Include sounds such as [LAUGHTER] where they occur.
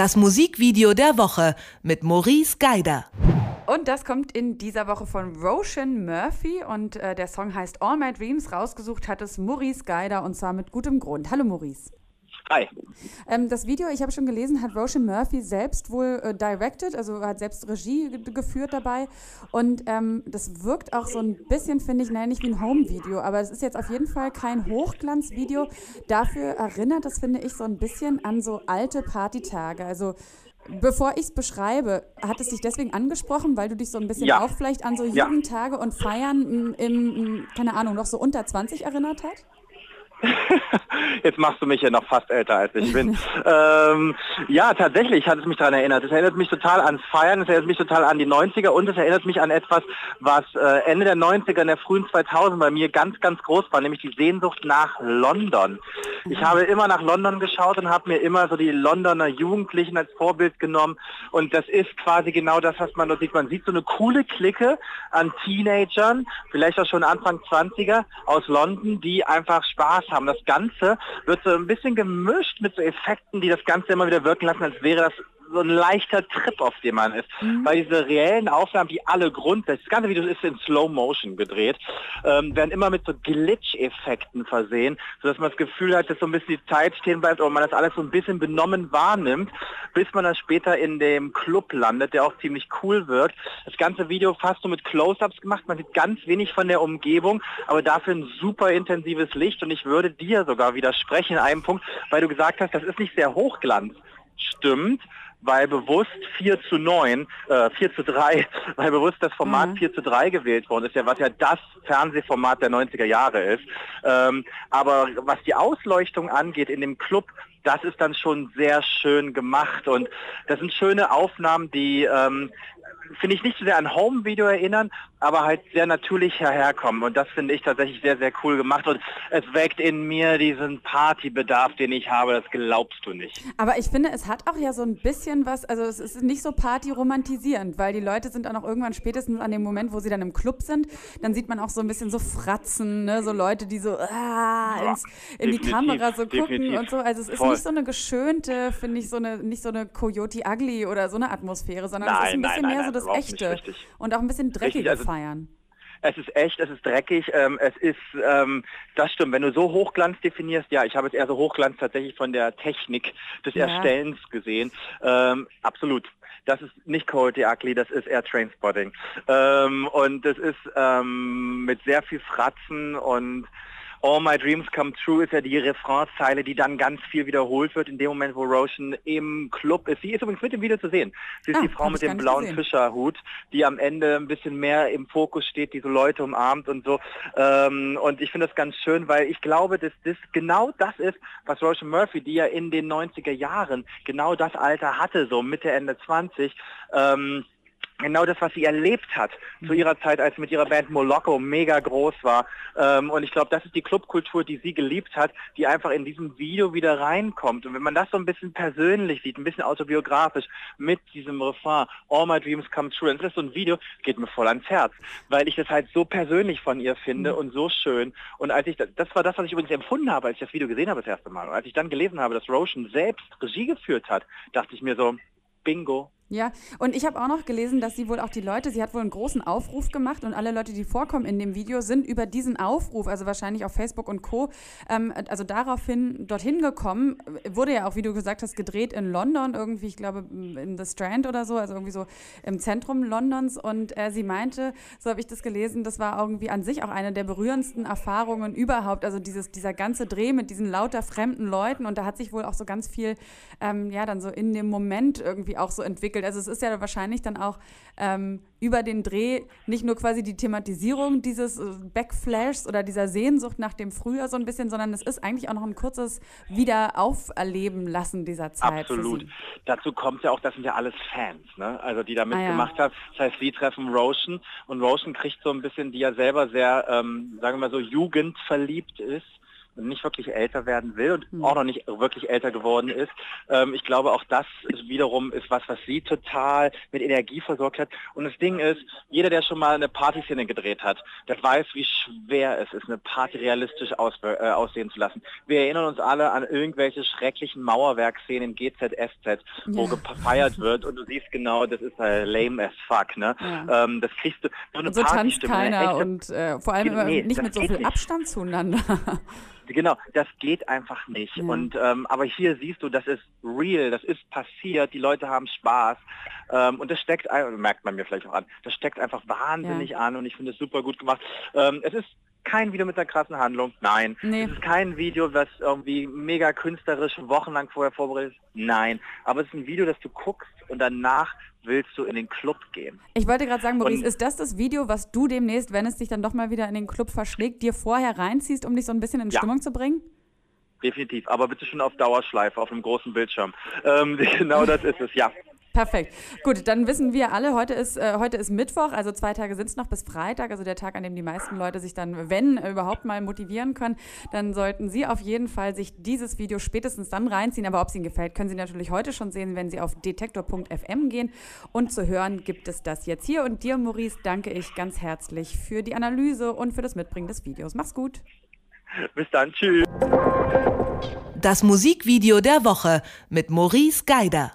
Das Musikvideo der Woche mit Maurice Geider. Und das kommt in dieser Woche von Roshan Murphy und äh, der Song heißt All My Dreams. Rausgesucht hat es Maurice Geider und zwar mit gutem Grund. Hallo Maurice. Hi. Ähm, das Video, ich habe schon gelesen, hat Roshan Murphy selbst wohl äh, directed, also hat selbst Regie geführt dabei. Und ähm, das wirkt auch so ein bisschen, finde ich, nein, nicht wie ein Home-Video, aber es ist jetzt auf jeden Fall kein Hochglanzvideo. Dafür erinnert das, finde ich, so ein bisschen an so alte Partytage. Also Bevor ich es beschreibe, hat es dich deswegen angesprochen, weil du dich so ein bisschen ja. auch vielleicht an so ja. Jugendtage und Feiern im, im, keine Ahnung, noch so unter 20 erinnert hat? Jetzt machst du mich ja noch fast älter als ich bin. ähm, ja, tatsächlich hat es mich daran erinnert. Es erinnert mich total an Feiern, es erinnert mich total an die 90er und es erinnert mich an etwas, was äh, Ende der 90er, in der frühen 2000 bei mir ganz, ganz groß war, nämlich die Sehnsucht nach London. Ich mhm. habe immer nach London geschaut und habe mir immer so die Londoner Jugendlichen als Vorbild genommen und das ist quasi genau das, was man dort sieht. Man sieht so eine coole Clique an Teenagern, vielleicht auch schon Anfang 20er aus London, die einfach Spaß haben. Das Ganze wird so ein bisschen gemischt mit so Effekten, die das Ganze immer wieder wirken lassen, als wäre das so ein leichter Trip, auf dem man ist. Mhm. Weil diese reellen Aufnahmen, die alle grundsätzlich, das ganze Video ist in Slow Motion gedreht, ähm, werden immer mit so Glitch-Effekten versehen, sodass man das Gefühl hat, dass so ein bisschen die Zeit stehen bleibt und man das alles so ein bisschen benommen wahrnimmt, bis man dann später in dem Club landet, der auch ziemlich cool wird. Das ganze Video fast so mit Close-Ups gemacht, man sieht ganz wenig von der Umgebung, aber dafür ein super intensives Licht und ich würde dir sogar widersprechen in einem Punkt, weil du gesagt hast, das ist nicht sehr hochglanz. Stimmt, weil bewusst 4 zu 9, äh, 4 zu 3, [LAUGHS] weil bewusst das Format mhm. 4 zu 3 gewählt worden ist, ja, was ja das Fernsehformat der 90er Jahre ist. Ähm, aber was die Ausleuchtung angeht in dem Club, das ist dann schon sehr schön gemacht und das sind schöne Aufnahmen, die ähm, finde ich nicht so sehr an Home-Video erinnern, aber halt sehr natürlich herkommen. Und das finde ich tatsächlich sehr, sehr cool gemacht. Und es weckt in mir diesen Partybedarf, den ich habe. Das glaubst du nicht. Aber ich finde, es hat auch ja so ein bisschen was, also es ist nicht so Party-romantisierend, weil die Leute sind auch noch irgendwann spätestens an dem Moment, wo sie dann im Club sind, dann sieht man auch so ein bisschen so Fratzen, ne? so Leute, die so ah, ins, in die Kamera so gucken definitiv. und so. Also es ist Voll. nicht so eine geschönte, finde ich, so eine, nicht so eine Coyote Ugly oder so eine Atmosphäre, sondern nein, es ist ein bisschen nein, mehr nein, so das Echte und auch ein bisschen dreckige also, feiern. Es ist echt, es ist dreckig, ähm, es ist, ähm, das stimmt, wenn du so Hochglanz definierst, ja, ich habe jetzt eher so Hochglanz tatsächlich von der Technik des ja. Erstellens gesehen, ähm, absolut. Das ist nicht Cold Ugly, das ist eher Trainspotting. Ähm, und das ist ähm, mit sehr viel Fratzen und All My Dreams Come True ist ja die Refrainzeile, die dann ganz viel wiederholt wird in dem Moment, wo Roshan im Club ist. Sie ist übrigens mit dem Video zu sehen. Sie ist ah, die Frau mit dem blauen Fischerhut, die am Ende ein bisschen mehr im Fokus steht, die so Leute umarmt und so. Ähm, und ich finde das ganz schön, weil ich glaube, dass das genau das ist, was Roshan Murphy, die ja in den 90er Jahren genau das Alter hatte, so Mitte, Ende 20, ähm, genau das, was sie erlebt hat zu mhm. ihrer Zeit, als mit ihrer Band Moloko mega groß war. Ähm, und ich glaube, das ist die Clubkultur, die sie geliebt hat, die einfach in diesem Video wieder reinkommt. Und wenn man das so ein bisschen persönlich sieht, ein bisschen autobiografisch mit diesem Refrain, All My Dreams Come True, dann ist das so ein Video, geht mir voll ans Herz, weil ich das halt so persönlich von ihr finde mhm. und so schön. Und als ich, das war das, was ich übrigens empfunden habe, als ich das Video gesehen habe das erste Mal. Und als ich dann gelesen habe, dass Roshan selbst Regie geführt hat, dachte ich mir so, Bingo, ja, und ich habe auch noch gelesen, dass sie wohl auch die Leute, sie hat wohl einen großen Aufruf gemacht und alle Leute, die vorkommen in dem Video, sind über diesen Aufruf, also wahrscheinlich auf Facebook und Co., ähm, also daraufhin dorthin gekommen. Wurde ja auch, wie du gesagt hast, gedreht in London, irgendwie, ich glaube, in The Strand oder so, also irgendwie so im Zentrum Londons. Und äh, sie meinte, so habe ich das gelesen, das war irgendwie an sich auch eine der berührendsten Erfahrungen überhaupt. Also dieses, dieser ganze Dreh mit diesen lauter fremden Leuten und da hat sich wohl auch so ganz viel, ähm, ja, dann so in dem Moment irgendwie auch so entwickelt entwickelt. Also es ist ja wahrscheinlich dann auch ähm, über den Dreh nicht nur quasi die Thematisierung dieses äh, Backflashs oder dieser Sehnsucht nach dem Frühjahr so ein bisschen, sondern es ist eigentlich auch noch ein kurzes Wiederauferleben lassen dieser Zeit. Absolut. Dazu kommt ja auch, das sind ja alles Fans, ne? also die da mitgemacht ah, ja. haben. Das heißt, sie treffen Roshan und Roshan kriegt so ein bisschen, die ja selber sehr, ähm, sagen wir mal so, jugendverliebt ist, nicht wirklich älter werden will und mhm. auch noch nicht wirklich älter geworden ist. Ähm, ich glaube, auch das wiederum ist was, was sie total mit Energie versorgt hat. Und das Ding ist, jeder, der schon mal eine Partyszene gedreht hat, der weiß, wie schwer es ist, eine Party realistisch aus, äh, aussehen zu lassen. Wir erinnern uns alle an irgendwelche schrecklichen Mauerwerkszenen in GZSZ, ja. wo gefeiert wird und du siehst genau, das ist äh, lame as fuck. Ne? Ja. Ähm, das kriegst du so eine und so tanzt keiner und äh, vor allem nee, nicht mit so viel nicht. Abstand zueinander. Genau, das geht einfach nicht. Ja. Und ähm, aber hier siehst du, das ist real, das ist passiert, die Leute haben Spaß. Ähm, und das steckt, merkt man mir vielleicht auch an, das steckt einfach wahnsinnig ja. an und ich finde es super gut gemacht. Ähm, es ist kein Video mit einer krassen Handlung, nein. Nee. Es ist kein Video, was irgendwie mega künstlerisch wochenlang vorher vorbereitet ist, nein. Aber es ist ein Video, das du guckst und danach willst du in den Club gehen. Ich wollte gerade sagen, Maurice, und ist das das Video, was du demnächst, wenn es dich dann doch mal wieder in den Club verschlägt, dir vorher reinziehst, um dich so ein bisschen in ja. Stimmung zu bringen? Definitiv, aber bitte schon auf Dauerschleife, auf einem großen Bildschirm. Ähm, [LAUGHS] genau das ist es, ja. Perfekt. Gut, dann wissen wir alle, heute ist, äh, heute ist Mittwoch, also zwei Tage sind es noch bis Freitag, also der Tag, an dem die meisten Leute sich dann, wenn überhaupt mal motivieren können, dann sollten Sie auf jeden Fall sich dieses Video spätestens dann reinziehen. Aber ob es Ihnen gefällt, können Sie natürlich heute schon sehen, wenn Sie auf detektor.fm gehen. Und zu hören gibt es das jetzt hier. Und dir, Maurice, danke ich ganz herzlich für die Analyse und für das Mitbringen des Videos. Mach's gut. Bis dann. Tschüss. Das Musikvideo der Woche mit Maurice Geider.